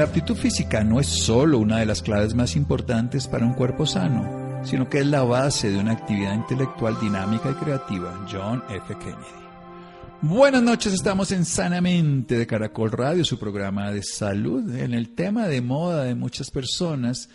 La aptitud física no es solo una de las claves más importantes para un cuerpo sano, sino que es la base de una actividad intelectual dinámica y creativa. John F. Kennedy. Buenas noches, estamos en Sanamente de Caracol Radio, su programa de salud, en el tema de moda de muchas personas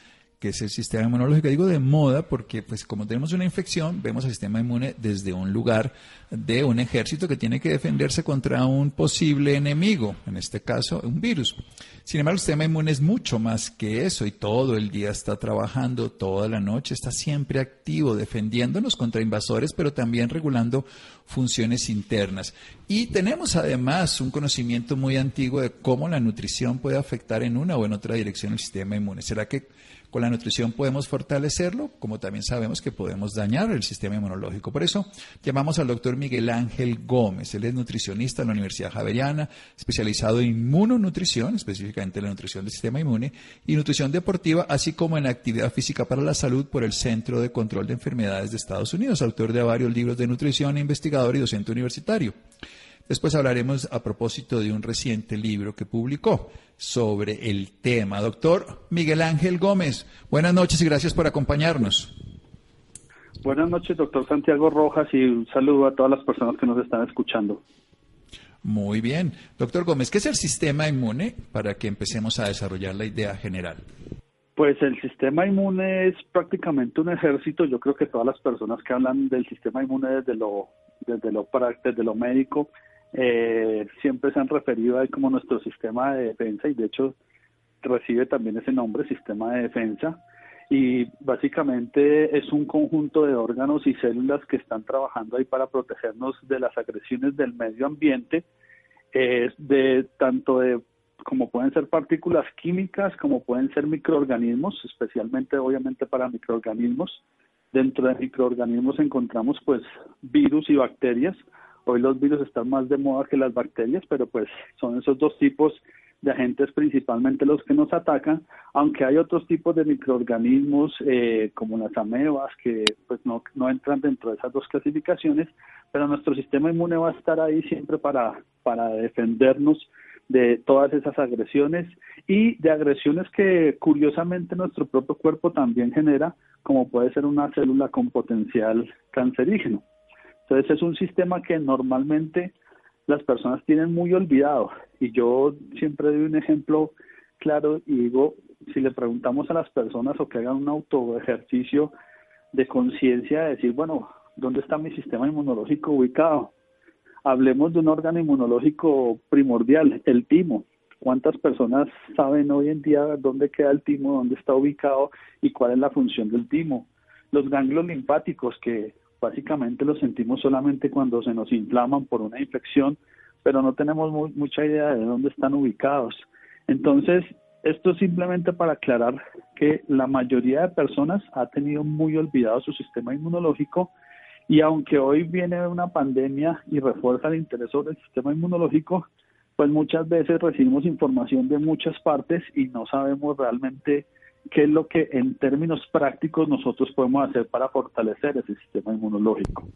que es el sistema inmunológico. Digo de moda porque, pues, como tenemos una infección, vemos al sistema inmune desde un lugar de un ejército que tiene que defenderse contra un posible enemigo, en este caso, un virus. Sin embargo, el sistema inmune es mucho más que eso y todo el día está trabajando, toda la noche, está siempre activo, defendiéndonos contra invasores, pero también regulando funciones internas. Y tenemos además un conocimiento muy antiguo de cómo la nutrición puede afectar en una o en otra dirección el sistema inmune. ¿Será que con la nutrición podemos fortalecerlo, como también sabemos que podemos dañar el sistema inmunológico. Por eso llamamos al doctor Miguel Ángel Gómez. Él es nutricionista en la Universidad Javeriana, especializado en inmunonutrición, específicamente en la nutrición del sistema inmune, y nutrición deportiva, así como en actividad física para la salud por el Centro de Control de Enfermedades de Estados Unidos, autor de varios libros de nutrición, investigador y docente universitario. Después hablaremos a propósito de un reciente libro que publicó sobre el tema. Doctor Miguel Ángel Gómez, buenas noches y gracias por acompañarnos. Buenas noches, doctor Santiago Rojas, y un saludo a todas las personas que nos están escuchando. Muy bien. Doctor Gómez, ¿qué es el sistema inmune para que empecemos a desarrollar la idea general? Pues el sistema inmune es prácticamente un ejército. Yo creo que todas las personas que hablan del sistema inmune desde lo, desde lo, desde lo médico eh, siempre se han referido a como nuestro sistema de defensa y de hecho recibe también ese nombre, sistema de defensa. Y básicamente es un conjunto de órganos y células que están trabajando ahí para protegernos de las agresiones del medio ambiente, eh, de tanto de como pueden ser partículas químicas, como pueden ser microorganismos, especialmente obviamente para microorganismos. Dentro de microorganismos encontramos pues virus y bacterias, Hoy los virus están más de moda que las bacterias, pero pues son esos dos tipos de agentes principalmente los que nos atacan, aunque hay otros tipos de microorganismos eh, como las amebas que pues no, no entran dentro de esas dos clasificaciones, pero nuestro sistema inmune va a estar ahí siempre para, para defendernos de todas esas agresiones y de agresiones que curiosamente nuestro propio cuerpo también genera, como puede ser una célula con potencial cancerígeno. Entonces es un sistema que normalmente las personas tienen muy olvidado y yo siempre doy un ejemplo claro y digo, si le preguntamos a las personas o que hagan un auto ejercicio de conciencia de decir, bueno, ¿dónde está mi sistema inmunológico ubicado? Hablemos de un órgano inmunológico primordial, el timo. ¿Cuántas personas saben hoy en día dónde queda el timo, dónde está ubicado y cuál es la función del timo? Los ganglios linfáticos que básicamente lo sentimos solamente cuando se nos inflaman por una infección, pero no tenemos mucha idea de dónde están ubicados. Entonces, esto es simplemente para aclarar que la mayoría de personas ha tenido muy olvidado su sistema inmunológico y aunque hoy viene una pandemia y refuerza el interés sobre el sistema inmunológico, pues muchas veces recibimos información de muchas partes y no sabemos realmente qué es lo que en términos prácticos nosotros podemos hacer para fortalecer ese sistema inmunológico.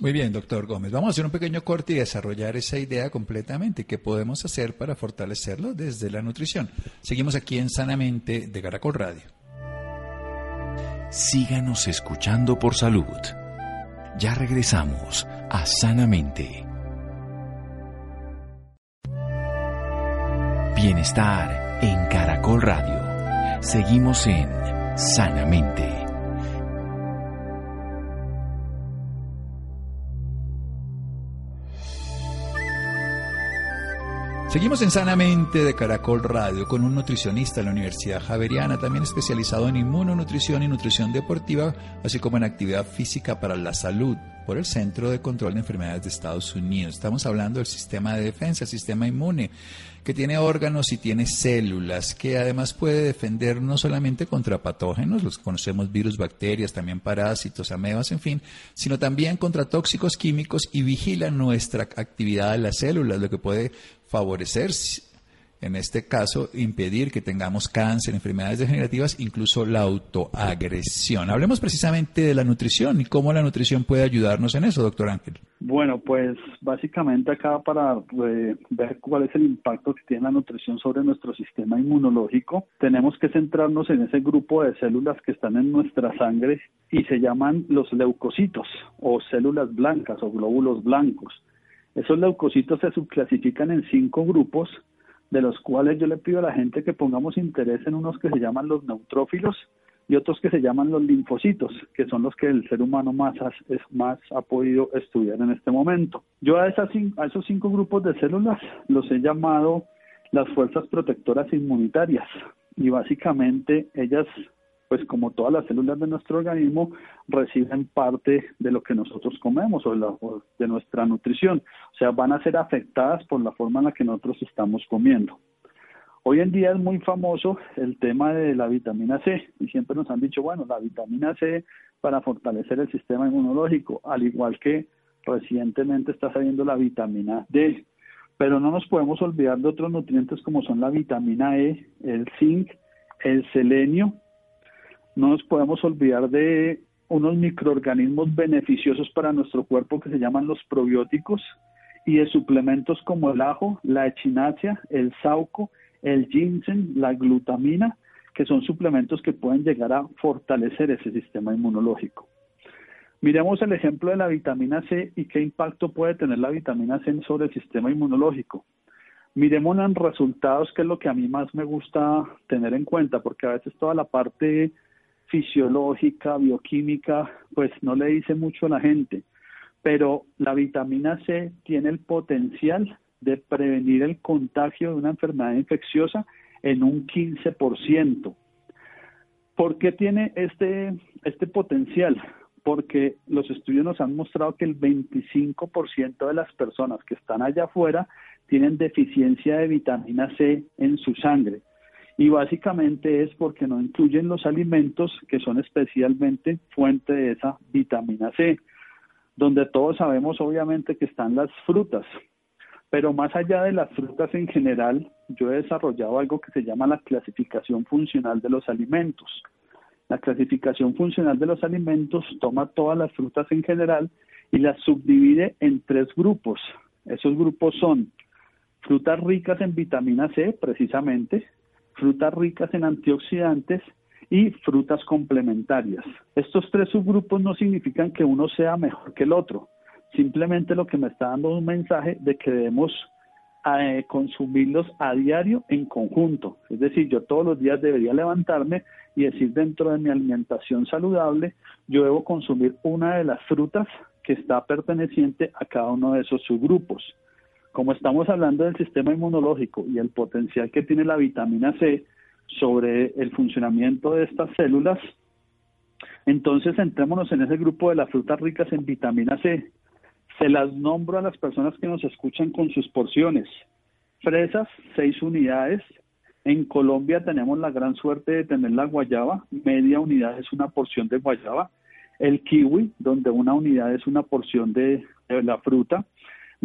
Muy bien, doctor Gómez. Vamos a hacer un pequeño corte y desarrollar esa idea completamente. ¿Qué podemos hacer para fortalecerlo desde la nutrición? Seguimos aquí en Sanamente de Caracol Radio. Síganos escuchando por salud. Ya regresamos a Sanamente. Bienestar en Caracol Radio. Seguimos en Sanamente. Seguimos en Sanamente de Caracol Radio con un nutricionista de la Universidad Javeriana, también especializado en inmunonutrición y nutrición deportiva, así como en actividad física para la salud por el Centro de Control de Enfermedades de Estados Unidos. Estamos hablando del sistema de defensa, el sistema inmune, que tiene órganos y tiene células, que además puede defender no solamente contra patógenos, los conocemos virus, bacterias, también parásitos, amebas, en fin, sino también contra tóxicos químicos y vigila nuestra actividad de las células, lo que puede favorecer en este caso, impedir que tengamos cáncer, enfermedades degenerativas, incluso la autoagresión. Hablemos precisamente de la nutrición y cómo la nutrición puede ayudarnos en eso, doctor Ángel. Bueno, pues básicamente acá para eh, ver cuál es el impacto que tiene la nutrición sobre nuestro sistema inmunológico, tenemos que centrarnos en ese grupo de células que están en nuestra sangre y se llaman los leucocitos o células blancas o glóbulos blancos. Esos leucocitos se subclasifican en cinco grupos de los cuales yo le pido a la gente que pongamos interés en unos que se llaman los neutrófilos y otros que se llaman los linfocitos, que son los que el ser humano más, es, más ha podido estudiar en este momento. Yo a, esas, a esos cinco grupos de células los he llamado las fuerzas protectoras inmunitarias y básicamente ellas pues como todas las células de nuestro organismo, reciben parte de lo que nosotros comemos o, de nuestra nutrición. O sea, van a ser afectadas por la forma en la que nosotros estamos comiendo. Hoy en día es muy famoso el tema de la vitamina C y siempre nos han dicho, bueno, la vitamina C para fortalecer el sistema inmunológico, al igual que recientemente está saliendo la vitamina D. Pero no nos podemos olvidar de otros nutrientes como son la vitamina E, el zinc, el selenio no nos podemos olvidar de unos microorganismos beneficiosos para nuestro cuerpo que se llaman los probióticos y de suplementos como el ajo, la echinacea, el sauco, el ginseng, la glutamina, que son suplementos que pueden llegar a fortalecer ese sistema inmunológico. Miremos el ejemplo de la vitamina C y qué impacto puede tener la vitamina C sobre el sistema inmunológico. Miremos en resultados, que es lo que a mí más me gusta tener en cuenta, porque a veces toda la parte fisiológica, bioquímica, pues no le dice mucho a la gente. Pero la vitamina C tiene el potencial de prevenir el contagio de una enfermedad infecciosa en un 15%. ¿Por qué tiene este, este potencial? Porque los estudios nos han mostrado que el 25% de las personas que están allá afuera tienen deficiencia de vitamina C en su sangre y básicamente es porque no incluyen los alimentos que son especialmente fuente de esa vitamina C, donde todos sabemos obviamente que están las frutas, pero más allá de las frutas en general, yo he desarrollado algo que se llama la clasificación funcional de los alimentos. La clasificación funcional de los alimentos toma todas las frutas en general y las subdivide en tres grupos. Esos grupos son frutas ricas en vitamina C, precisamente, frutas ricas en antioxidantes y frutas complementarias. Estos tres subgrupos no significan que uno sea mejor que el otro, simplemente lo que me está dando un mensaje de que debemos eh, consumirlos a diario en conjunto. Es decir, yo todos los días debería levantarme y decir dentro de mi alimentación saludable, yo debo consumir una de las frutas que está perteneciente a cada uno de esos subgrupos como estamos hablando del sistema inmunológico y el potencial que tiene la vitamina C sobre el funcionamiento de estas células, entonces centrémonos en ese grupo de las frutas ricas en vitamina C. Se las nombro a las personas que nos escuchan con sus porciones. Fresas, seis unidades. En Colombia tenemos la gran suerte de tener la guayaba, media unidad es una porción de guayaba. El kiwi, donde una unidad es una porción de la fruta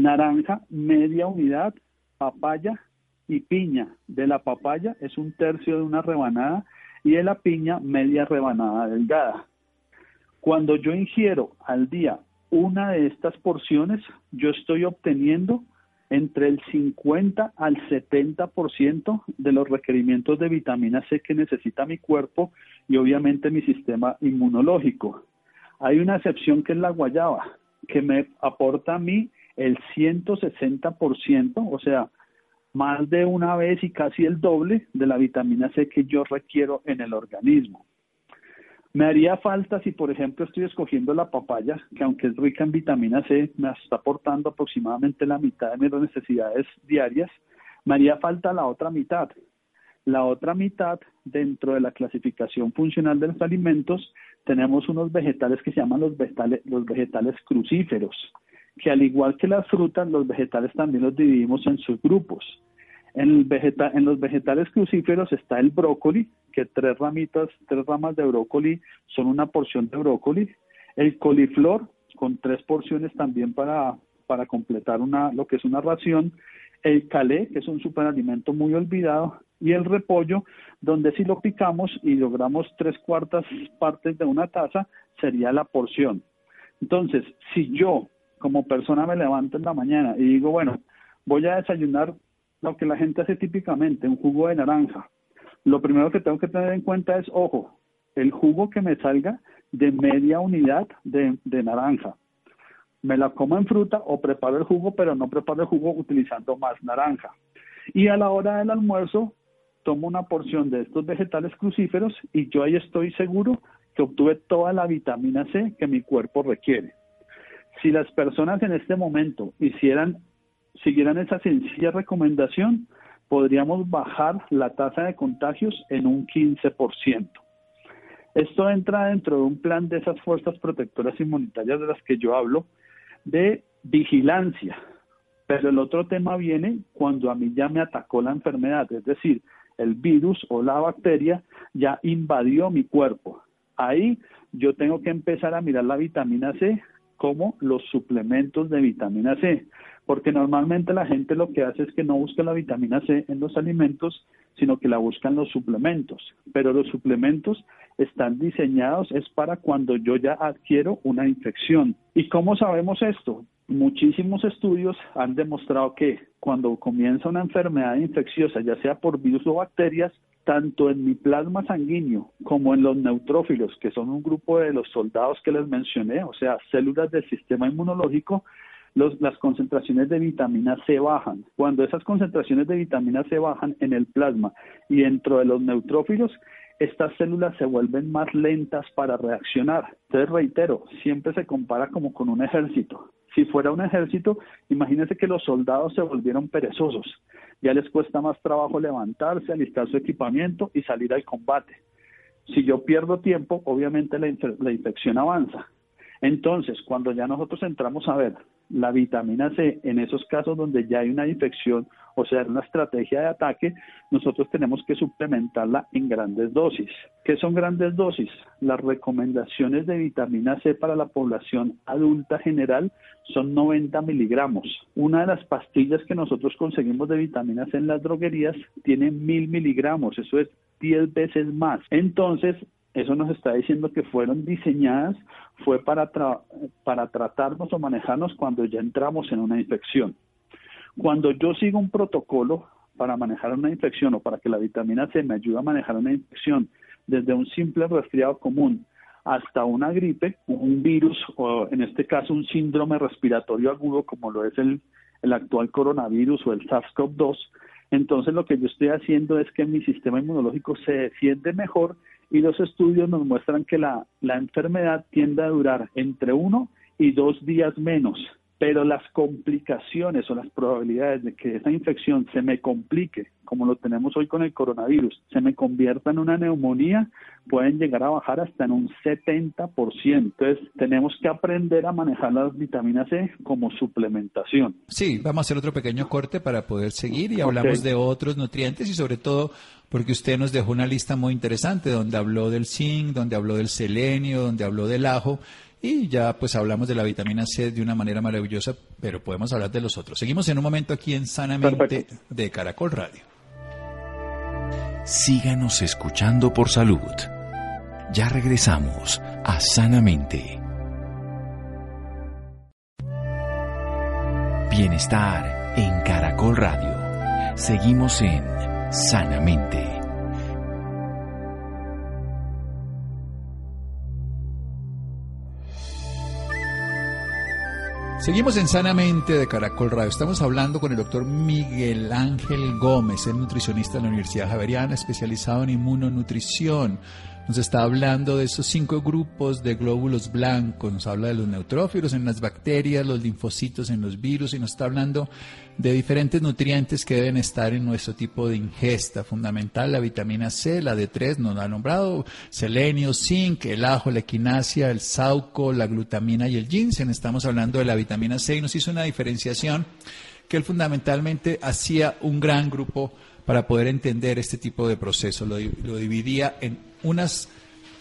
naranja, media unidad, papaya y piña. De la papaya es un tercio de una rebanada y de la piña media rebanada delgada. Cuando yo ingiero al día una de estas porciones, yo estoy obteniendo entre el 50 al 70% de los requerimientos de vitamina C que necesita mi cuerpo y obviamente mi sistema inmunológico. Hay una excepción que es la guayaba, que me aporta a mí el 160%, o sea, más de una vez y casi el doble de la vitamina C que yo requiero en el organismo. Me haría falta si, por ejemplo, estoy escogiendo la papaya, que aunque es rica en vitamina C, me está aportando aproximadamente la mitad de mis necesidades diarias. Me haría falta la otra mitad. La otra mitad, dentro de la clasificación funcional de los alimentos, tenemos unos vegetales que se llaman los vegetales, los vegetales crucíferos, que al igual que las frutas, los vegetales también los dividimos en subgrupos. En, en los vegetales crucíferos está el brócoli, que tres ramitas, tres ramas de brócoli son una porción de brócoli. El coliflor, con tres porciones también para, para completar una, lo que es una ración. El calé, que es un superalimento muy olvidado. Y el repollo, donde si lo picamos y logramos tres cuartas partes de una taza, sería la porción. Entonces, si yo como persona me levanto en la mañana y digo, bueno, voy a desayunar lo que la gente hace típicamente, un jugo de naranja. Lo primero que tengo que tener en cuenta es, ojo, el jugo que me salga de media unidad de, naranja. Me la como en fruta o preparo el jugo, pero no preparo el jugo utilizando más naranja. Y a la hora del almuerzo, tomo una porción de estos vegetales crucíferos y yo ahí estoy seguro que obtuve toda la vitamina C que mi cuerpo requiere. Si las personas en este momento hicieran siguieran esa sencilla recomendación, podríamos bajar la tasa de contagios en un 15%. Esto entra dentro de un plan de esas fuerzas protectoras inmunitarias de las que yo hablo, de vigilancia. Pero el otro tema viene cuando a mí ya me atacó la enfermedad, es decir, el virus o la bacteria ya invadió mi cuerpo. Ahí yo tengo que empezar a mirar la vitamina C como los suplementos de vitamina C porque normalmente la gente lo que hace es que no busca la vitamina C en los alimentos, sino que la buscan los suplementos. Pero los suplementos están diseñados es para cuando yo ya adquiero una infección. ¿Y cómo sabemos esto? Muchísimos estudios han demostrado que cuando comienza una enfermedad infecciosa, ya sea por virus o bacterias, tanto en mi plasma sanguíneo como en los neutrófilos, que son un grupo de los soldados que les mencioné, o sea, células del sistema inmunológico, las concentraciones de vitamina C bajan. Cuando esas concentraciones de vitamina C bajan en el plasma y dentro de los neutrófilos, estas células se vuelven más lentas para reaccionar. Entonces, reitero, siempre se compara como con un ejército. Si fuera un ejército, imagínense que los soldados se volvieron perezosos. Ya les cuesta más trabajo levantarse, alistar su equipamiento y salir al combate. Si yo pierdo tiempo, obviamente la, la infección avanza. Entonces, cuando ya nosotros entramos a ver la vitamina C en esos casos donde ya hay una infección, o sea, una estrategia de ataque, nosotros tenemos que suplementarla en grandes dosis. ¿Qué son grandes dosis? Las recomendaciones de vitamina C para la población adulta general son 90 miligramos. Una de las pastillas que nosotros conseguimos de vitamina C en las droguerías tiene 1000 miligramos, eso es 10 veces más. Entonces, eso nos está diciendo que fueron diseñadas fue para, para tratarnos o manejarnos cuando ya entramos en una infección. Cuando yo sigo un protocolo para manejar una infección o para que la vitamina C me ayude a manejar una infección, desde un simple resfriado común hasta una gripe, un virus o en este caso un síndrome respiratorio agudo como lo es el, el actual coronavirus o el SARS-CoV-2, entonces lo que yo estoy haciendo es que mi sistema inmunológico se defiende mejor y los estudios nos muestran que la, la enfermedad tiende a durar entre uno y dos días menos pero las complicaciones o las probabilidades de que esa infección se me complique, como lo tenemos hoy con el coronavirus, se me convierta en una neumonía, pueden llegar a bajar hasta en un 70%. Entonces, tenemos que aprender a manejar las vitaminas C como suplementación. Sí, vamos a hacer otro pequeño corte para poder seguir y hablamos de otros nutrientes y sobre todo porque usted nos dejó una lista muy interesante donde habló del zinc, donde habló del selenio, donde habló del ajo y ya pues hablamos de la vitamina C de una manera maravillosa, pero podemos hablar de los otros. Seguimos en un momento aquí en Sanamente de Caracol Radio. Síganos escuchando por salud. Ya regresamos a Sanamente. Bienestar en Caracol Radio. Seguimos en Sanamente. Seguimos en Sanamente de Caracol Radio. Estamos hablando con el doctor Miguel Ángel Gómez, el nutricionista de la Universidad Javeriana, especializado en inmunonutrición. Nos está hablando de esos cinco grupos de glóbulos blancos, nos habla de los neutrófilos en las bacterias, los linfocitos en los virus y nos está hablando de diferentes nutrientes que deben estar en nuestro tipo de ingesta. Fundamental la vitamina C, la D3 nos ha nombrado, selenio, zinc, el ajo, la equinacia, el sauco, la glutamina y el ginseng. Estamos hablando de la vitamina C y nos hizo una diferenciación que él fundamentalmente hacía un gran grupo para poder entender este tipo de proceso. Lo, lo dividía en unas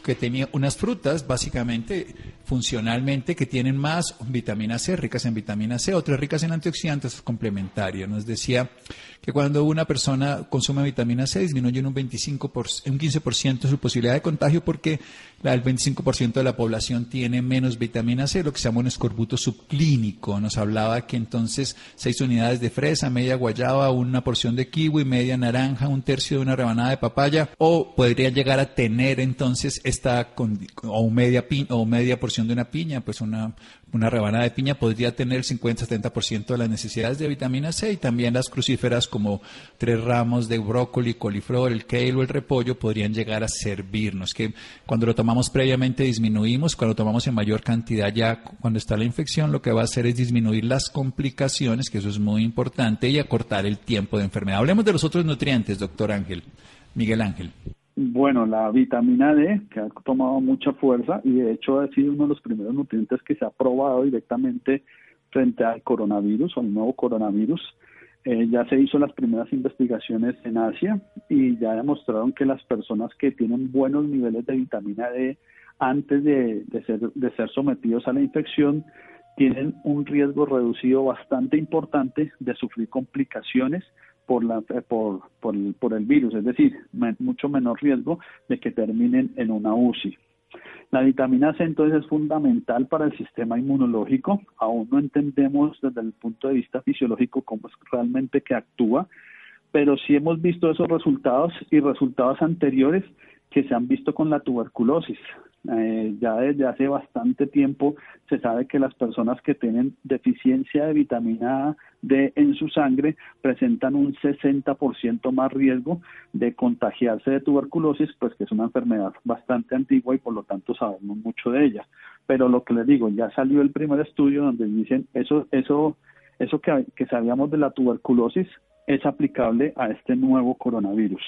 que tenía unas frutas, básicamente, funcionalmente, que tienen más vitamina C, ricas en vitamina C, otras ricas en antioxidantes complementarias. Nos decía que cuando una persona consume vitamina C disminuye en un 25 un 15% su posibilidad de contagio porque el 25% de la población tiene menos vitamina C, lo que se llama un escorbuto subclínico. Nos hablaba que entonces seis unidades de fresa, media guayaba, una porción de kiwi, media naranja, un tercio de una rebanada de papaya, o podría llegar a tener entonces esta o media o media porción de una piña, pues una una rebanada de piña podría tener el 50-70% de las necesidades de vitamina C y también las crucíferas como tres ramos de brócoli, coliflor, el kale o el repollo podrían llegar a servirnos. Que cuando lo tomamos previamente disminuimos, cuando lo tomamos en mayor cantidad ya cuando está la infección lo que va a hacer es disminuir las complicaciones, que eso es muy importante, y acortar el tiempo de enfermedad. Hablemos de los otros nutrientes, doctor Ángel, Miguel Ángel. Bueno, la vitamina D, que ha tomado mucha fuerza y de hecho ha sido uno de los primeros nutrientes que se ha probado directamente frente al coronavirus o al nuevo coronavirus. Eh, ya se hizo las primeras investigaciones en Asia y ya demostraron que las personas que tienen buenos niveles de vitamina D antes de, ser, de ser sometidos a la infección tienen un riesgo reducido bastante importante de sufrir complicaciones por, la, eh, por, por, el, por el virus, es decir, mucho menor riesgo de que terminen en una UCI. La vitamina C entonces es fundamental para el sistema inmunológico. Aún no entendemos desde el punto de vista fisiológico cómo es realmente que actúa, pero sí hemos visto esos resultados y resultados anteriores que se han visto con la tuberculosis. Eh, ya desde hace bastante tiempo se sabe que las personas que tienen deficiencia de vitamina D en su sangre presentan un 60% más riesgo de contagiarse de tuberculosis, pues que es una enfermedad bastante antigua y por lo tanto sabemos mucho de ella. Pero lo que les digo, ya salió el primer estudio donde dicen eso, eso, eso que, que sabíamos de la tuberculosis es aplicable a este nuevo coronavirus.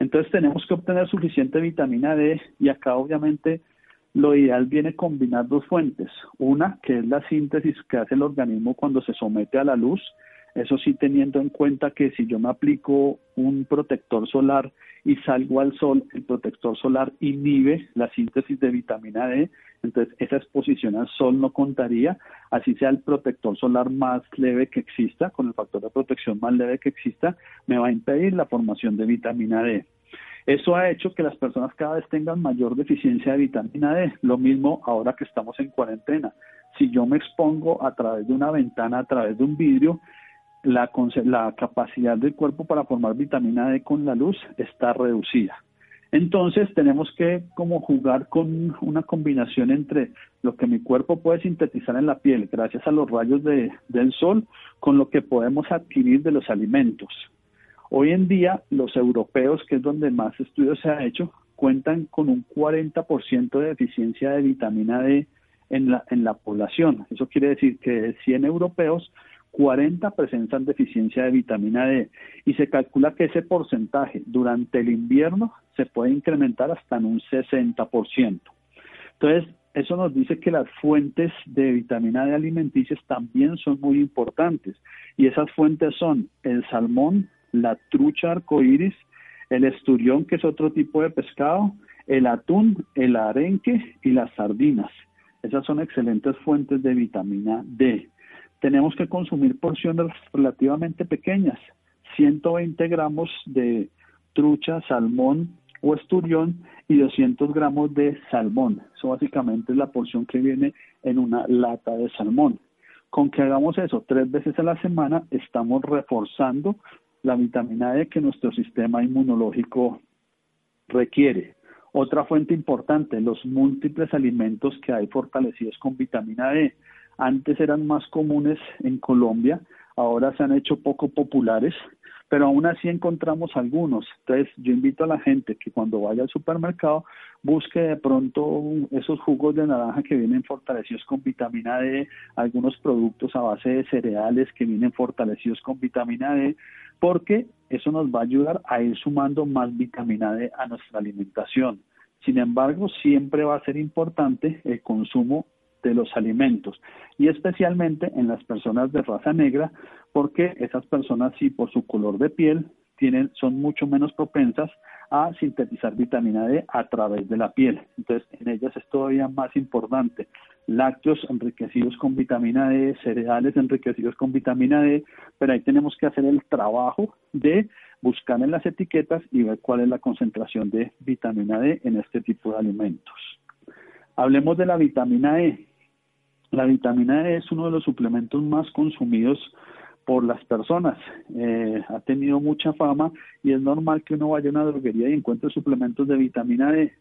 Entonces tenemos que obtener suficiente vitamina D y acá obviamente lo ideal viene combinar dos fuentes. Una, que es la síntesis que hace el organismo cuando se somete a la luz. Eso sí teniendo en cuenta que si yo me aplico un protector solar y salgo al sol, el protector solar inhibe la síntesis de vitamina D, entonces esa exposición al sol no contaría, así sea el protector solar más leve que exista, con el factor de protección más leve que exista, me va a impedir la formación de vitamina D. Eso ha hecho que las personas cada vez tengan mayor deficiencia de vitamina D. Lo mismo ahora que estamos en cuarentena. Si yo me expongo a través de una ventana, a través de un vidrio, la, la capacidad del cuerpo para formar vitamina D con la luz está reducida. Entonces tenemos que como jugar con una combinación entre lo que mi cuerpo puede sintetizar en la piel gracias a los rayos de, del sol con lo que podemos adquirir de los alimentos. Hoy en día los europeos, que es donde más estudios se ha hecho, cuentan con un 40% de deficiencia de vitamina D en la, en la población. Eso quiere decir que de 100 europeos, 40 presentan deficiencia de vitamina D y se calcula que ese porcentaje durante el invierno se puede incrementar hasta en un 60%. Entonces, eso nos dice que las fuentes de vitamina D alimenticias también son muy importantes y esas fuentes son el salmón, la trucha arcoíris, el esturión, que es otro tipo de pescado, el atún, el arenque y las sardinas. Esas son excelentes fuentes de vitamina D tenemos que consumir porciones relativamente pequeñas, 120 gramos de trucha, salmón o esturión y 200 gramos de salmón. Eso básicamente es la porción que viene en una lata de salmón. Con que hagamos eso tres veces a la semana, estamos reforzando la vitamina D que nuestro sistema inmunológico requiere. Otra fuente importante, los múltiples alimentos que hay fortalecidos con vitamina D antes eran más comunes en Colombia, ahora se han hecho poco populares, pero aún así encontramos algunos. Entonces yo invito a la gente que cuando vaya al supermercado busque de pronto esos jugos de naranja que vienen fortalecidos con vitamina D, algunos productos a base de cereales que vienen fortalecidos con vitamina D, porque eso nos va a ayudar a ir sumando más vitamina D a nuestra alimentación. Sin embargo, siempre va a ser importante el consumo de los alimentos y especialmente en las personas de raza negra porque esas personas sí por su color de piel tienen son mucho menos propensas a sintetizar vitamina D a través de la piel. Entonces, en ellas es todavía más importante. Lácteos enriquecidos con vitamina D, cereales enriquecidos con vitamina D, pero ahí tenemos que hacer el trabajo de buscar en las etiquetas y ver cuál es la concentración de vitamina D en este tipo de alimentos. Hablemos de la vitamina E. La vitamina E es uno de los suplementos más consumidos por las personas. Eh, ha tenido mucha fama y es normal que uno vaya a una droguería y encuentre suplementos de vitamina D.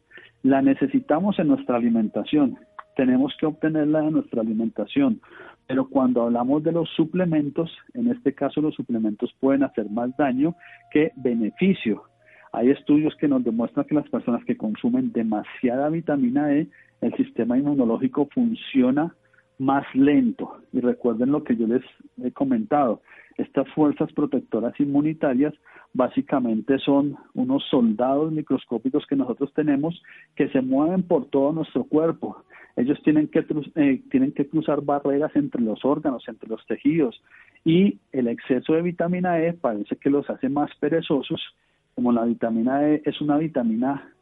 La necesitamos en nuestra alimentación. Tenemos que obtenerla de nuestra alimentación. Pero cuando hablamos de los suplementos, en este caso los suplementos pueden hacer más daño que beneficio. Hay estudios que nos demuestran que las personas que consumen demasiada vitamina E, el sistema inmunológico funciona más lento. Y recuerden lo que yo les he comentado, estas fuerzas protectoras inmunitarias básicamente son unos soldados microscópicos que nosotros tenemos que se mueven por todo nuestro cuerpo. Ellos tienen que, eh, tienen que cruzar barreras entre los órganos, entre los tejidos y el exceso de vitamina E parece que los hace más perezosos. Como la vitamina E es una vitamina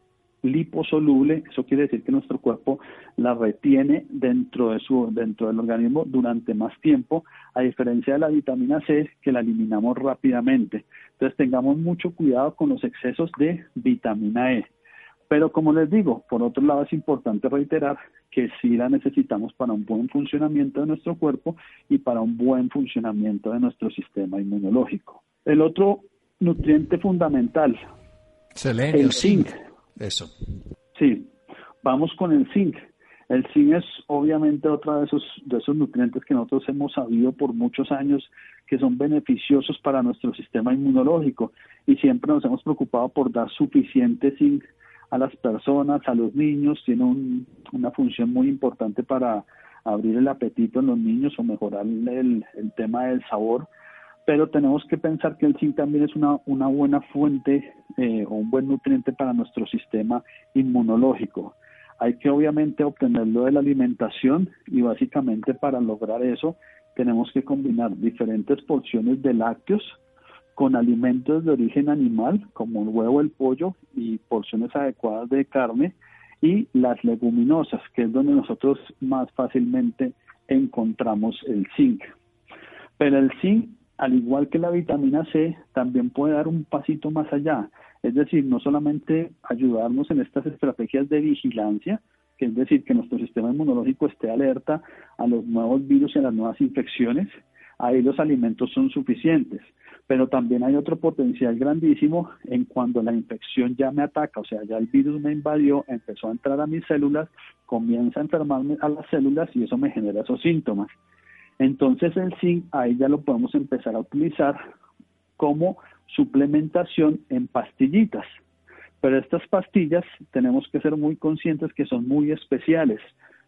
liposoluble, eso quiere decir que nuestro cuerpo la retiene dentro de su dentro del organismo durante más tiempo, a diferencia de la vitamina C que la eliminamos rápidamente. Entonces tengamos mucho cuidado con los excesos de vitamina E. Pero como les digo, por otro lado es importante reiterar que sí la necesitamos para un buen funcionamiento de nuestro cuerpo y para un buen funcionamiento de nuestro sistema inmunológico. El otro nutriente fundamental, el zinc. Eso. Sí, vamos con el zinc. El zinc es obviamente otro de esos, de esos nutrientes que nosotros hemos sabido por muchos años que son beneficiosos para nuestro sistema inmunológico y siempre nos hemos preocupado por dar suficiente zinc a las personas, a los niños, tiene una función muy importante para abrir el apetito en los niños o mejorar el, el tema del sabor pero tenemos que pensar que el zinc también es una, buena fuente eh, o un buen nutriente para nuestro sistema inmunológico. Hay que obviamente obtenerlo de la alimentación y básicamente para lograr eso tenemos que combinar diferentes porciones de lácteos con alimentos de origen animal como el huevo, el pollo y porciones adecuadas de carne y las leguminosas, que es donde nosotros más fácilmente encontramos el zinc. Pero el zinc al igual que la vitamina C, también puede dar un pasito más allá. Es decir, no solamente ayudarnos en estas estrategias de vigilancia, que es decir, que nuestro sistema inmunológico esté alerta a los nuevos virus y a las nuevas infecciones, ahí los alimentos son suficientes. Pero también hay otro potencial grandísimo en cuando la infección ya me ataca, o sea, ya el virus me invadió, empezó a entrar a mis células, comienza a enfermarme a las células y eso me genera esos síntomas. Entonces el zinc ahí ya lo podemos empezar a utilizar como suplementación en pastillitas. Pero estas pastillas tenemos que ser muy conscientes que son muy especiales.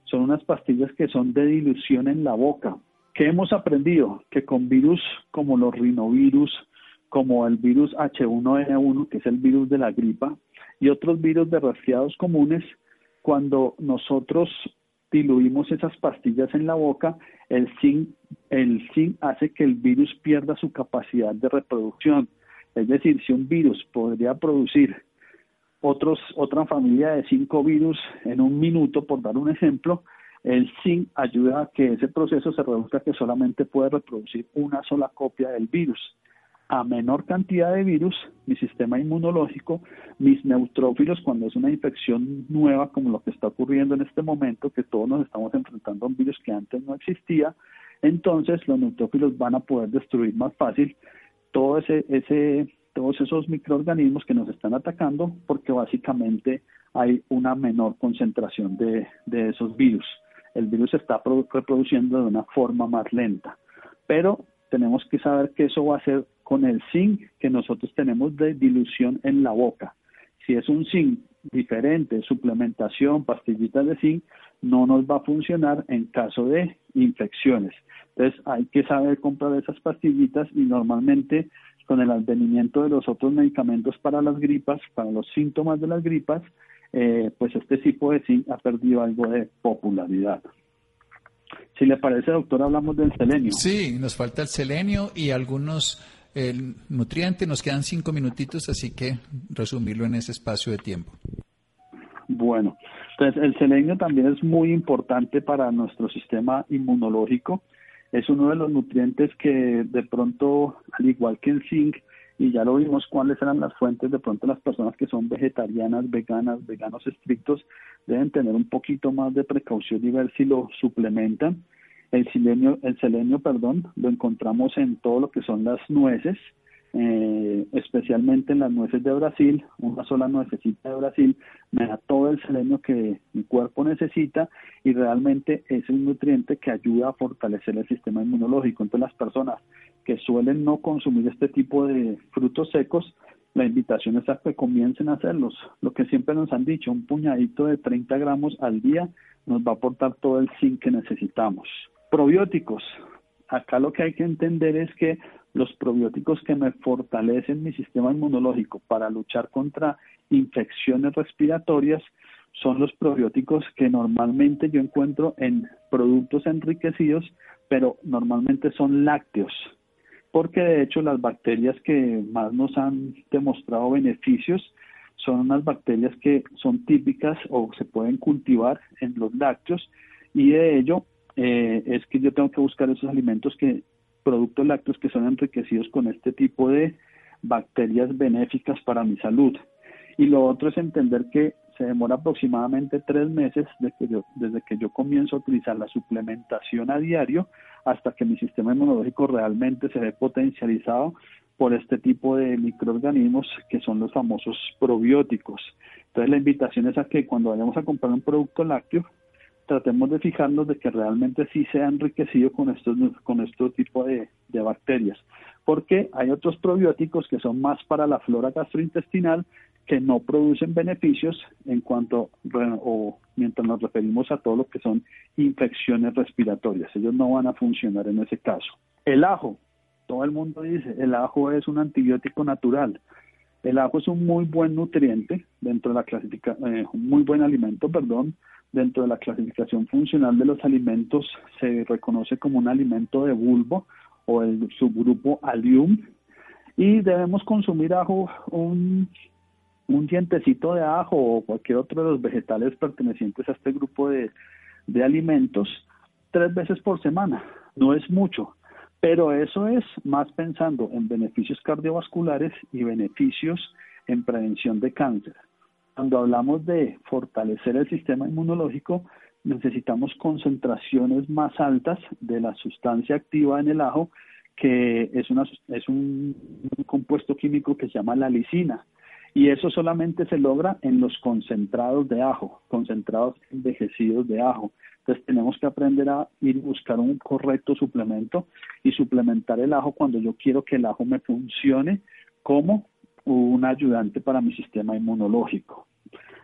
Son unas pastillas que son de dilución en la boca. ¿Qué hemos aprendido? Que con virus como los rinovirus, como el virus H1N1, que es el virus de la gripa, y otros virus de resfriados comunes, cuando nosotros diluimos esas pastillas en la boca, el zinc, el zinc hace que el virus pierda su capacidad de reproducción. Es decir, si un virus podría producir otros, otra familia de cinco virus en un minuto, por dar un ejemplo, el zinc ayuda a que ese proceso se reduzca que solamente puede reproducir una sola copia del virus a menor cantidad de virus, mi sistema inmunológico, mis neutrófilos, cuando es una infección nueva como lo que está ocurriendo en este momento, que todos nos estamos enfrentando a un virus que antes no existía, entonces los neutrófilos van a poder destruir más fácil todo ese, ese, todos esos microorganismos que nos están atacando, porque básicamente hay una menor concentración de, de esos virus. El virus se está reproduciendo de una forma más lenta. Pero tenemos que saber que eso va a ser con el zinc que nosotros tenemos de dilución en la boca. Si es un zinc diferente, suplementación, pastillitas de zinc, no nos va a funcionar en caso de infecciones. Entonces hay que saber comprar esas pastillitas y normalmente con el advenimiento de los otros medicamentos para las gripas, para los síntomas de las gripas, eh, pues este tipo de zinc ha perdido algo de popularidad. Si le parece, doctor, hablamos del selenio. Sí, nos falta el selenio y algunos el nutriente. Nos quedan cinco minutitos, así que resumirlo en ese espacio de tiempo. Bueno, entonces el selenio también es muy importante para nuestro sistema inmunológico. Es uno de los nutrientes que de pronto, al igual que el zinc, y ya lo vimos cuáles eran las fuentes, de pronto las personas que son vegetarianas, veganas, veganos estrictos, deben tener un poquito más de precaución y ver si lo suplementan. El selenio, el selenio, perdón, lo encontramos en todo lo que son las nueces, eh, especialmente en las nueces de Brasil, una sola nuececita de Brasil me da todo el selenio que mi cuerpo necesita y realmente es un nutriente que ayuda a fortalecer el sistema inmunológico. Entonces las personas que suelen no consumir este tipo de frutos secos, la invitación es a que comiencen a hacerlos. Lo que siempre nos han dicho, un puñadito de 30 gramos al día nos va a aportar todo el zinc que necesitamos. Probióticos. Acá lo que hay que entender es que los probióticos que me fortalecen mi sistema inmunológico para luchar contra infecciones respiratorias son los probióticos que normalmente yo encuentro en productos enriquecidos, pero normalmente son lácteos, porque de hecho las bacterias que más nos han demostrado beneficios son unas bacterias que son típicas o se pueden cultivar en los lácteos y de ello eh, es que yo tengo que buscar esos alimentos que, productos lácteos que son enriquecidos con este tipo de bacterias benéficas para mi salud. Y lo otro es entender que se demora aproximadamente tres meses desde que, yo, desde que yo comienzo a utilizar la suplementación a diario hasta que mi sistema inmunológico realmente se ve potencializado por este tipo de microorganismos que son los famosos probióticos. Entonces la invitación es a que cuando vayamos a comprar un producto lácteo tratemos de fijarnos de que realmente sí sea enriquecido con estos con este tipo de, bacterias. Porque hay otros probióticos que son más para la flora gastrointestinal que no producen beneficios en cuanto o mientras nos referimos a todo lo que son infecciones respiratorias. Ellos no van a funcionar en ese caso. El ajo. Todo el mundo dice el ajo es un antibiótico natural. El ajo es un muy buen nutriente dentro de la clasificación, eh, un muy buen alimento, perdón, dentro de la clasificación funcional de los alimentos se reconoce como un alimento de bulbo o el subgrupo Allium y debemos consumir ajo, un, un dientecito de ajo o cualquier otro de los vegetales pertenecientes a este grupo de, de alimentos tres veces por semana. No es mucho, pero eso es más pensando en beneficios cardiovasculares y beneficios en prevención de cáncer. Cuando hablamos de fortalecer el sistema inmunológico, necesitamos concentraciones más altas de la sustancia activa en el ajo, que es, una, es un, compuesto químico que se llama la lisina. Y eso solamente se logra en los concentrados de ajo, concentrados envejecidos de ajo. Entonces tenemos que aprender a ir buscar un correcto suplemento y suplementar el ajo cuando yo quiero que el ajo me funcione como un ayudante para mi sistema inmunológico.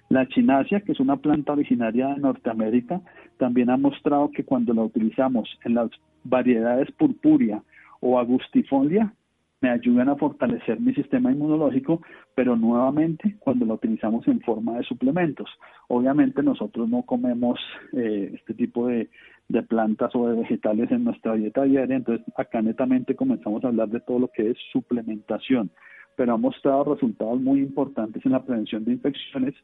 La chinasia, que es una planta originaria de Norteamérica, también ha mostrado que cuando la utilizamos en las variedades purpúrea o agustifolia, me ayudan a fortalecer mi sistema inmunológico, pero nuevamente cuando lo utilizamos en forma de suplementos. Obviamente nosotros no comemos eh, este tipo de, de plantas o de vegetales en nuestra dieta diaria, entonces acá netamente comenzamos a hablar de todo lo que es suplementación, pero ha mostrado resultados muy importantes en la prevención de infecciones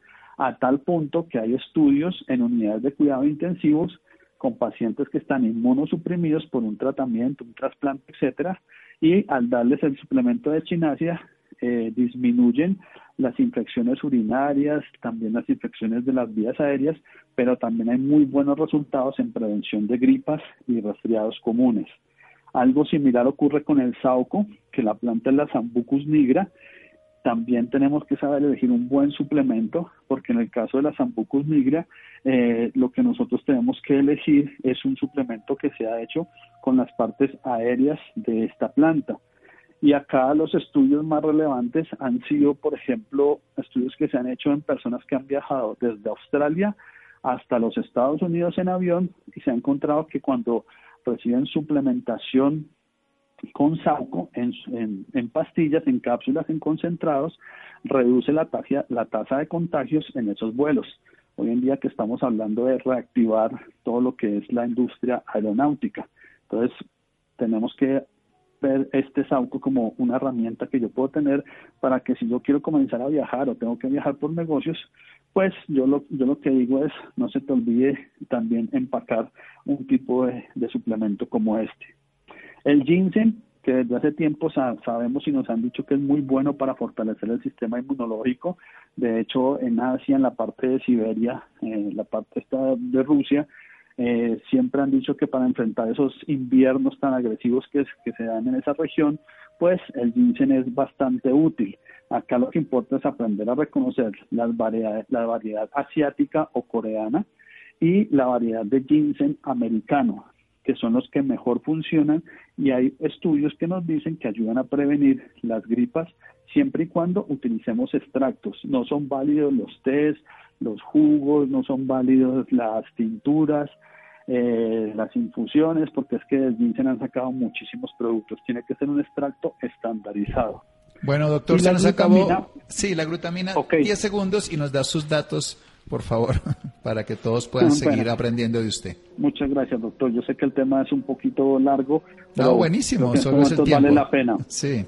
a tal punto que hay estudios en unidades de cuidado intensivos con pacientes que están inmunosuprimidos por un tratamiento, un trasplante, etcétera, y al darles el suplemento de chinasia eh, disminuyen las infecciones urinarias, también las infecciones de las vías aéreas, pero también hay muy buenos resultados en prevención de gripas y resfriados comunes. Algo similar ocurre con el sauco, que la planta es la Sambucus nigra, también tenemos que saber elegir un buen suplemento, porque en el caso de la Zambucus nigra, eh, lo que nosotros tenemos que elegir es un suplemento que se ha hecho con las partes aéreas de esta planta. Y acá los estudios más relevantes han sido, por ejemplo, estudios que se han hecho en personas que han viajado desde Australia hasta los Estados Unidos en avión y se ha encontrado que cuando reciben suplementación con sauco en, en, pastillas, en cápsulas, en concentrados, reduce la tasa de contagios en esos vuelos. Hoy en día que estamos hablando de reactivar todo lo que es la industria aeronáutica. Entonces, tenemos que ver este Sauco como una herramienta que yo puedo tener para que si yo quiero comenzar a viajar o tengo que viajar por negocios, pues yo lo, yo lo que digo es no se te olvide también empacar un tipo de, suplemento como este. El ginseng, que desde hace tiempo sabemos y nos han dicho que es muy bueno para fortalecer el sistema inmunológico. De hecho, en Asia, en la parte de Siberia, en la parte de Rusia, eh, siempre han dicho que para enfrentar esos inviernos tan agresivos que, que se dan en esa región, pues el ginseng es bastante útil. Acá lo que importa es aprender a reconocer las variedades, la variedad asiática o coreana y la variedad de ginseng americano, que son los que mejor funcionan y hay estudios que nos dicen que ayudan a prevenir las gripas siempre y cuando utilicemos extractos. No son válidos los tés, los jugos, no son válidos las tinturas, eh, las infusiones, porque es que del ginseng han sacado muchísimos productos. Tiene que ser un extracto estandarizado. Bueno, doctor, se nos acabó. Sí, la glutamina, 10 segundos y nos da sus datos, por favor, para que todos puedan seguir aprendiendo de usted. Muchas gracias, doctor. Yo sé que el tema es un poquito largo. No, buenísimo, solo es el tiempo. vale la pena. Sí.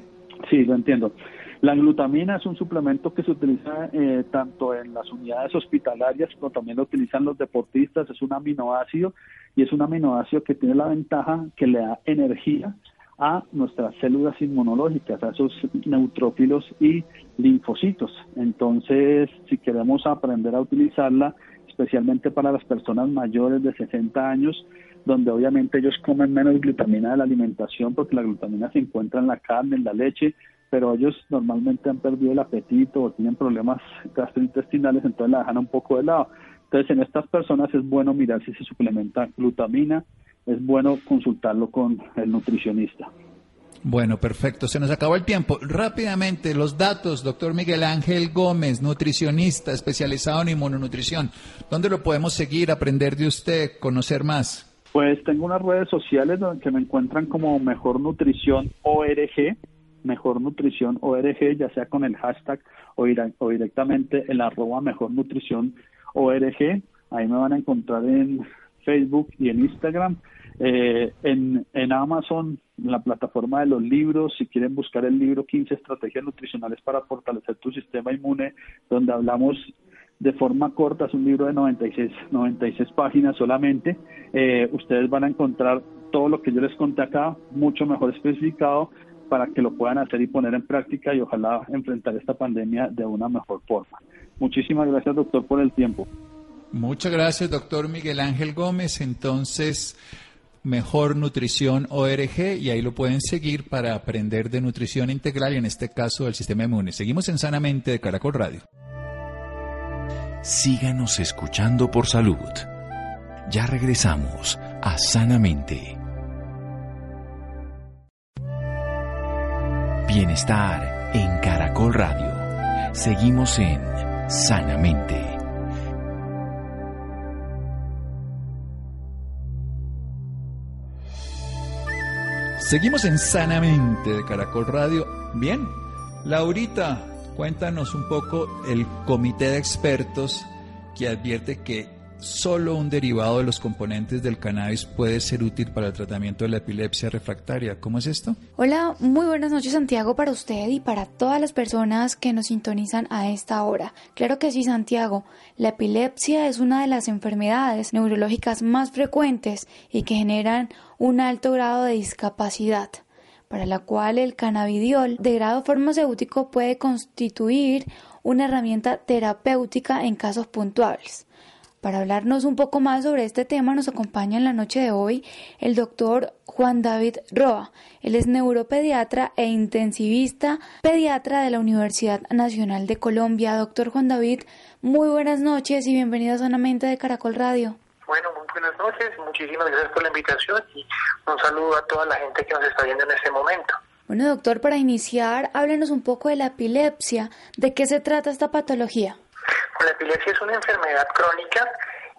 Sí, lo entiendo. La glutamina es un suplemento que se utiliza eh, tanto en las unidades hospitalarias como también lo utilizan los deportistas. Es un aminoácido y es un aminoácido que tiene la ventaja que le da energía a nuestras células inmunológicas, a esos neutrófilos y linfocitos. Entonces, si queremos aprender a utilizarla, especialmente para las personas mayores de 60 años, donde obviamente ellos comen menos glutamina de la alimentación porque la glutamina se encuentra en la carne, en la leche, pero ellos normalmente han perdido el apetito o tienen problemas gastrointestinales, entonces la dejan un poco de lado. Entonces, en estas personas es bueno mirar si se suplementa glutamina, es bueno consultarlo con el nutricionista. Bueno, perfecto. Se nos acabó el tiempo. Rápidamente, los datos, doctor Miguel Ángel Gómez, nutricionista especializado en inmunonutrición. ¿Dónde lo podemos seguir, aprender de usted, conocer más? Pues tengo unas redes sociales donde me encuentran como Mejor Nutrición ORG, Mejor Nutrición ORG, ya sea con el hashtag o, o directamente el arroba Mejor Nutrición ORG. Ahí me van a encontrar en Facebook y en Instagram. Eh, en, en Amazon, la plataforma de los libros, si quieren buscar el libro 15 estrategias nutricionales para fortalecer tu sistema inmune, donde hablamos de forma corta, es un libro de 96, 96 páginas solamente, eh, ustedes van a encontrar todo lo que yo les conté acá, mucho mejor especificado, para que lo puedan hacer y poner en práctica y ojalá enfrentar esta pandemia de una mejor forma. Muchísimas gracias, doctor, por el tiempo. Muchas gracias, doctor Miguel Ángel Gómez. Entonces, Mejor Nutrición ORG y ahí lo pueden seguir para aprender de nutrición integral y en este caso del sistema inmune. Seguimos en Sanamente de Caracol Radio. Síganos escuchando por salud. Ya regresamos a Sanamente. Bienestar en Caracol Radio. Seguimos en Sanamente. Seguimos en Sanamente de Caracol Radio. Bien, Laurita, cuéntanos un poco el comité de expertos que advierte que solo un derivado de los componentes del cannabis puede ser útil para el tratamiento de la epilepsia refractaria. ¿Cómo es esto? Hola, muy buenas noches Santiago para usted y para todas las personas que nos sintonizan a esta hora. Claro que sí, Santiago. La epilepsia es una de las enfermedades neurológicas más frecuentes y que generan un alto grado de discapacidad para la cual el cannabidiol de grado farmacéutico puede constituir una herramienta terapéutica en casos puntuales. Para hablarnos un poco más sobre este tema nos acompaña en la noche de hoy el doctor Juan David Roa. Él es neuropediatra e intensivista pediatra de la Universidad Nacional de Colombia. Doctor Juan David, muy buenas noches y bienvenido a Sanamente de Caracol Radio. Bueno, muy buenas noches, muchísimas gracias por la invitación y un saludo a toda la gente que nos está viendo en este momento. Bueno, doctor, para iniciar, háblenos un poco de la epilepsia. ¿De qué se trata esta patología? La epilepsia es una enfermedad crónica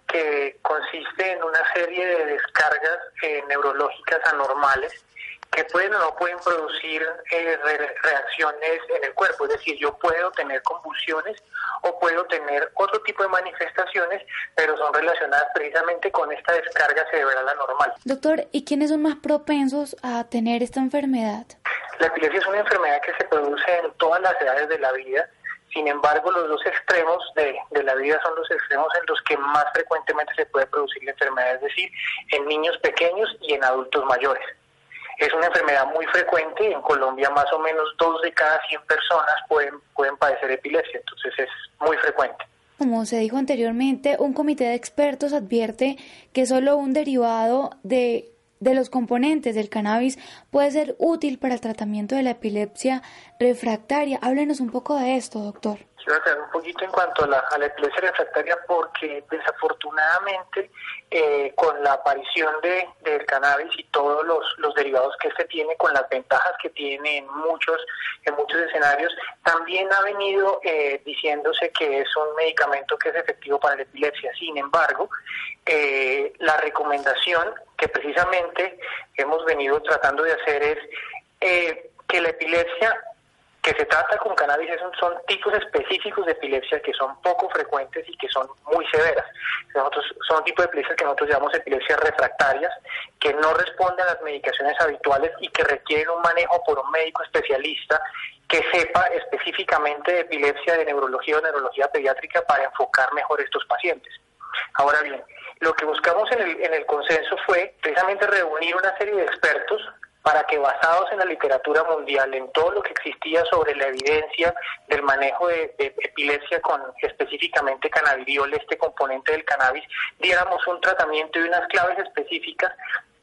que consiste en una serie de descargas eh, neurológicas anormales que pueden o no pueden producir eh, reacciones en el cuerpo. Es decir, yo puedo tener convulsiones o puedo tener otro tipo de manifestaciones, pero son relacionadas precisamente con esta descarga cerebral anormal. Doctor, ¿y quiénes son más propensos a tener esta enfermedad? La epilepsia es una enfermedad que se produce en todas las edades de la vida. Sin embargo, los dos extremos de, de, la vida son los extremos en los que más frecuentemente se puede producir la enfermedad, es decir, en niños pequeños y en adultos mayores. Es una enfermedad muy frecuente, en Colombia más o menos dos de cada 100 personas pueden, pueden padecer epilepsia, entonces es muy frecuente. Como se dijo anteriormente, un comité de expertos advierte que solo un derivado de, de los componentes del cannabis puede ser útil para el tratamiento de la epilepsia refractaria. Háblenos un poco de esto, doctor aclarar un poquito en cuanto a la, epilepsia refractaria porque desafortunadamente eh, con la aparición de, del cannabis y todos los, los derivados que este tiene, con las ventajas que tiene en muchos, en muchos escenarios, también ha venido eh, diciéndose que es un medicamento que es efectivo para la epilepsia. Sin embargo, eh, la recomendación que precisamente hemos venido tratando de hacer es que la epilepsia que se trata con cannabis son, tipos específicos de epilepsia que son poco frecuentes y que son muy severas. Nosotros, son tipos de epilepsia que nosotros llamamos epilepsias refractarias, que no responden a las medicaciones habituales y que requieren un manejo por un médico especialista que sepa específicamente de epilepsia, de neurología o neurología pediátrica para enfocar mejor estos pacientes. Ahora bien, lo que buscamos en el, en el consenso fue precisamente reunir una serie de expertos para que basados en la literatura mundial, en todo lo que existía sobre la evidencia del manejo de, epilepsia con específicamente cannabidiol, este componente del cannabis, diéramos un tratamiento y unas claves específicas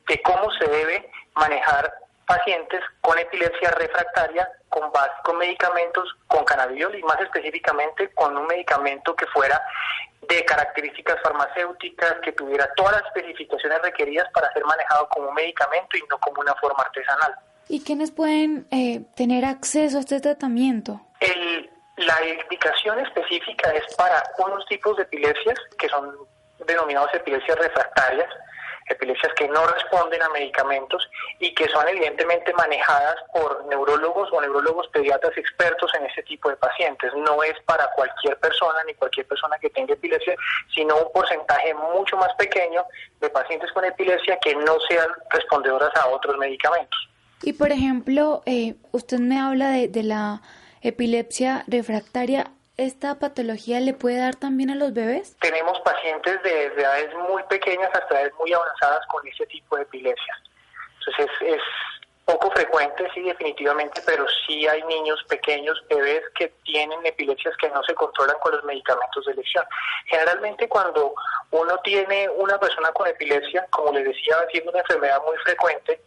de cómo se debe manejar pacientes con epilepsia refractaria con, con medicamentos con cannabidiol y más específicamente con un medicamento que fuera de características farmacéuticas, que tuviera todas las especificaciones requeridas para ser manejado como un medicamento y no como una forma artesanal. ¿Y quiénes pueden eh, tener acceso a este tratamiento? la indicación específica es para unos tipos de epilepsias que son denominados epilepsias refractarias, epilepsias que no responden a medicamentos y que son evidentemente manejadas por neurólogos o neurólogos pediatras expertos en este tipo de pacientes. No es para cualquier persona ni cualquier persona que tenga epilepsia, sino un porcentaje mucho más pequeño de pacientes con epilepsia que no sean respondedoras a otros medicamentos. Y por ejemplo, eh, usted me habla de, de la epilepsia refractaria esta patología le puede dar también a los bebés? Tenemos pacientes de, edades muy pequeñas hasta edades muy avanzadas con ese tipo de epilepsia. Entonces es, poco frecuente, sí, definitivamente, pero sí hay niños pequeños, bebés que tienen epilepsias que no se controlan con los medicamentos de elección. Generalmente cuando uno tiene una persona con epilepsia, como les decía, siendo una enfermedad muy frecuente,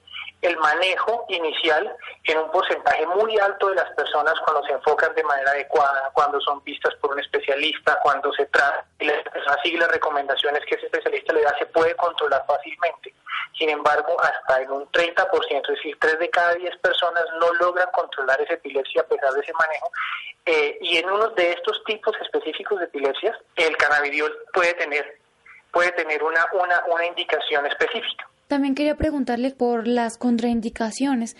el manejo inicial en un porcentaje muy alto de las personas cuando se enfocan de manera adecuada, cuando son vistas por un especialista, cuando se trata y la persona sigue las recomendaciones que ese especialista le da, se puede controlar fácilmente. Sin embargo, hasta en un 30%, es decir, 3 de cada 10 personas no logran controlar esa epilepsia a pesar de ese manejo. Eh, y en uno de estos tipos específicos de epilepsias, el cannabidiol puede tener, puede tener una, una, una indicación específica. También quería preguntarle por las contraindicaciones.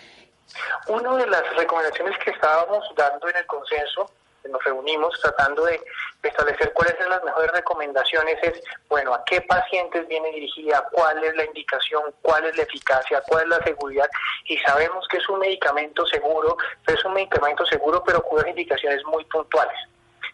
Una de las recomendaciones que estábamos dando en el consenso, nos reunimos tratando de establecer cuáles son las mejores recomendaciones, es, bueno, a qué pacientes viene dirigida, cuál es la indicación, cuál es la eficacia, cuál es la seguridad, y sabemos que es un medicamento seguro, pero es un medicamento seguro, pero cuyas indicaciones muy puntuales.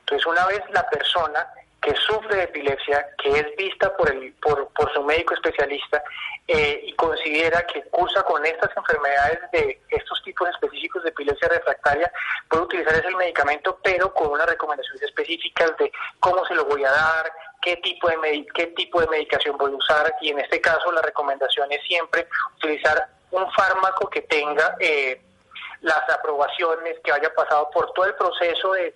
Entonces, una vez la persona que sufre de epilepsia, que es vista por, el, por, por su médico especialista eh, y considera que cursa con estas enfermedades de estos tipos específicos de epilepsia refractaria, puede utilizar ese medicamento, pero con unas recomendaciones específicas de cómo se lo voy a dar, qué tipo de qué tipo de medicación voy a usar y en este caso la recomendación es siempre utilizar un fármaco que tenga eh, las aprobaciones, que haya pasado por todo el proceso de,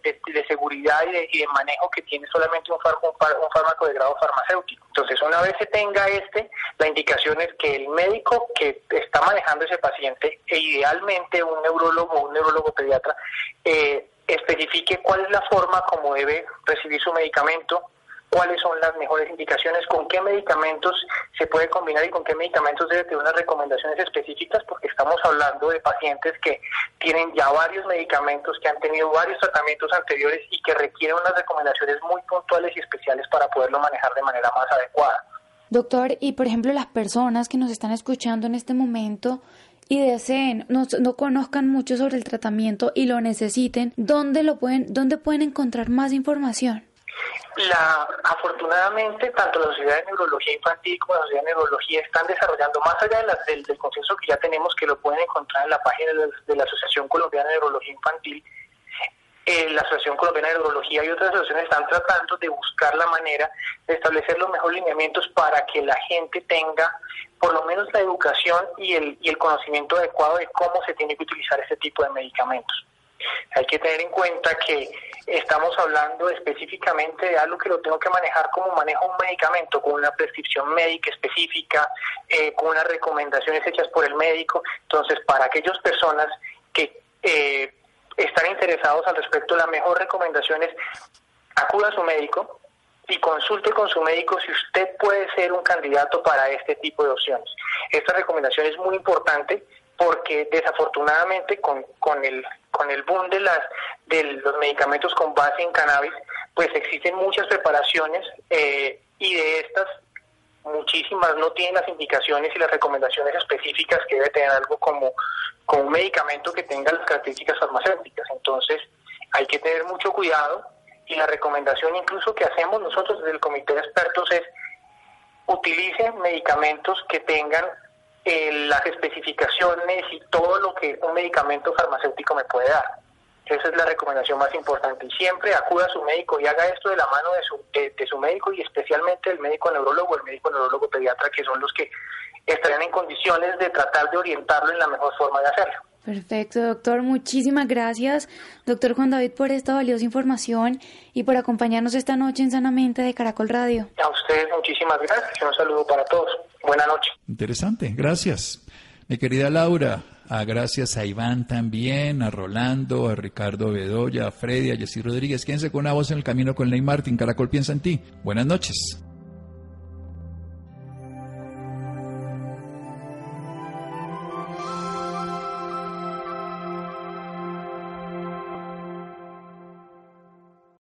seguridad y de, manejo que tiene solamente un, un, fármaco de grado farmacéutico. Entonces, una vez se tenga este, la indicación es que el médico que está manejando ese paciente, e idealmente un neurólogo o un neurólogo pediatra, eh, especifique cuál es la forma como debe recibir su medicamento, cuáles son las mejores indicaciones, con qué medicamentos se puede combinar y con qué medicamentos debe tener unas recomendaciones específicas, porque estamos hablando de pacientes que tienen ya varios medicamentos, que han tenido varios tratamientos anteriores y que requieren unas recomendaciones muy puntuales y especiales para poderlo manejar de manera más adecuada. Doctor, y por ejemplo las personas que nos están escuchando en este momento y deseen, no, no, conozcan mucho sobre el tratamiento y lo necesiten, ¿dónde lo pueden, dónde pueden encontrar más información? La, afortunadamente, tanto la Sociedad de Neurología Infantil como la Sociedad de Neurología están desarrollando, más allá del, consenso que ya tenemos, que lo pueden encontrar en la página de, la Asociación Colombiana de Neurología Infantil, la Asociación Colombiana de Neurología y otras asociaciones están tratando de buscar la manera de establecer los mejores lineamientos para que la gente tenga por lo menos la educación y el, y el conocimiento adecuado de cómo se tiene que utilizar este tipo de medicamentos. Hay que tener en cuenta que estamos hablando específicamente de algo que lo tengo que manejar como manejo un medicamento, con una prescripción médica específica, eh, con unas recomendaciones hechas por el médico. Entonces, para aquellas personas que eh, están interesados al respecto, la mejor recomendación es acuda a su médico y consulte con su médico si usted puede ser un candidato para este tipo de opciones. Esta recomendación es muy importante porque desafortunadamente con, con el con el boom de las de los medicamentos con base en cannabis pues existen muchas preparaciones eh, y de estas muchísimas no tienen las indicaciones y las recomendaciones específicas que debe tener algo como, como un medicamento que tenga las características farmacéuticas. Entonces hay que tener mucho cuidado y la recomendación incluso que hacemos nosotros desde el comité de expertos es utilicen medicamentos que tengan eh, las especificaciones y todo lo que un medicamento farmacéutico me puede dar. Esa es la recomendación más importante. Y siempre acuda a su médico y haga esto de la mano de su, de, su médico y especialmente el médico neurólogo, el médico neurólogo pediatra, que son los que estarían en condiciones de tratar de orientarlo en la mejor forma de hacerlo. Perfecto, doctor. Muchísimas gracias, doctor Juan David, por esta valiosa información y por acompañarnos esta noche en Sanamente de Caracol Radio. A ustedes muchísimas gracias y un saludo para todos. Buenas noches. Interesante, gracias. Mi querida Laura, a gracias a Iván también, a Rolando, a Ricardo Bedoya, a Freddy, a Jessy Rodríguez. Quédense con una voz en el camino con Ley Martín. Caracol piensa en ti. Buenas noches.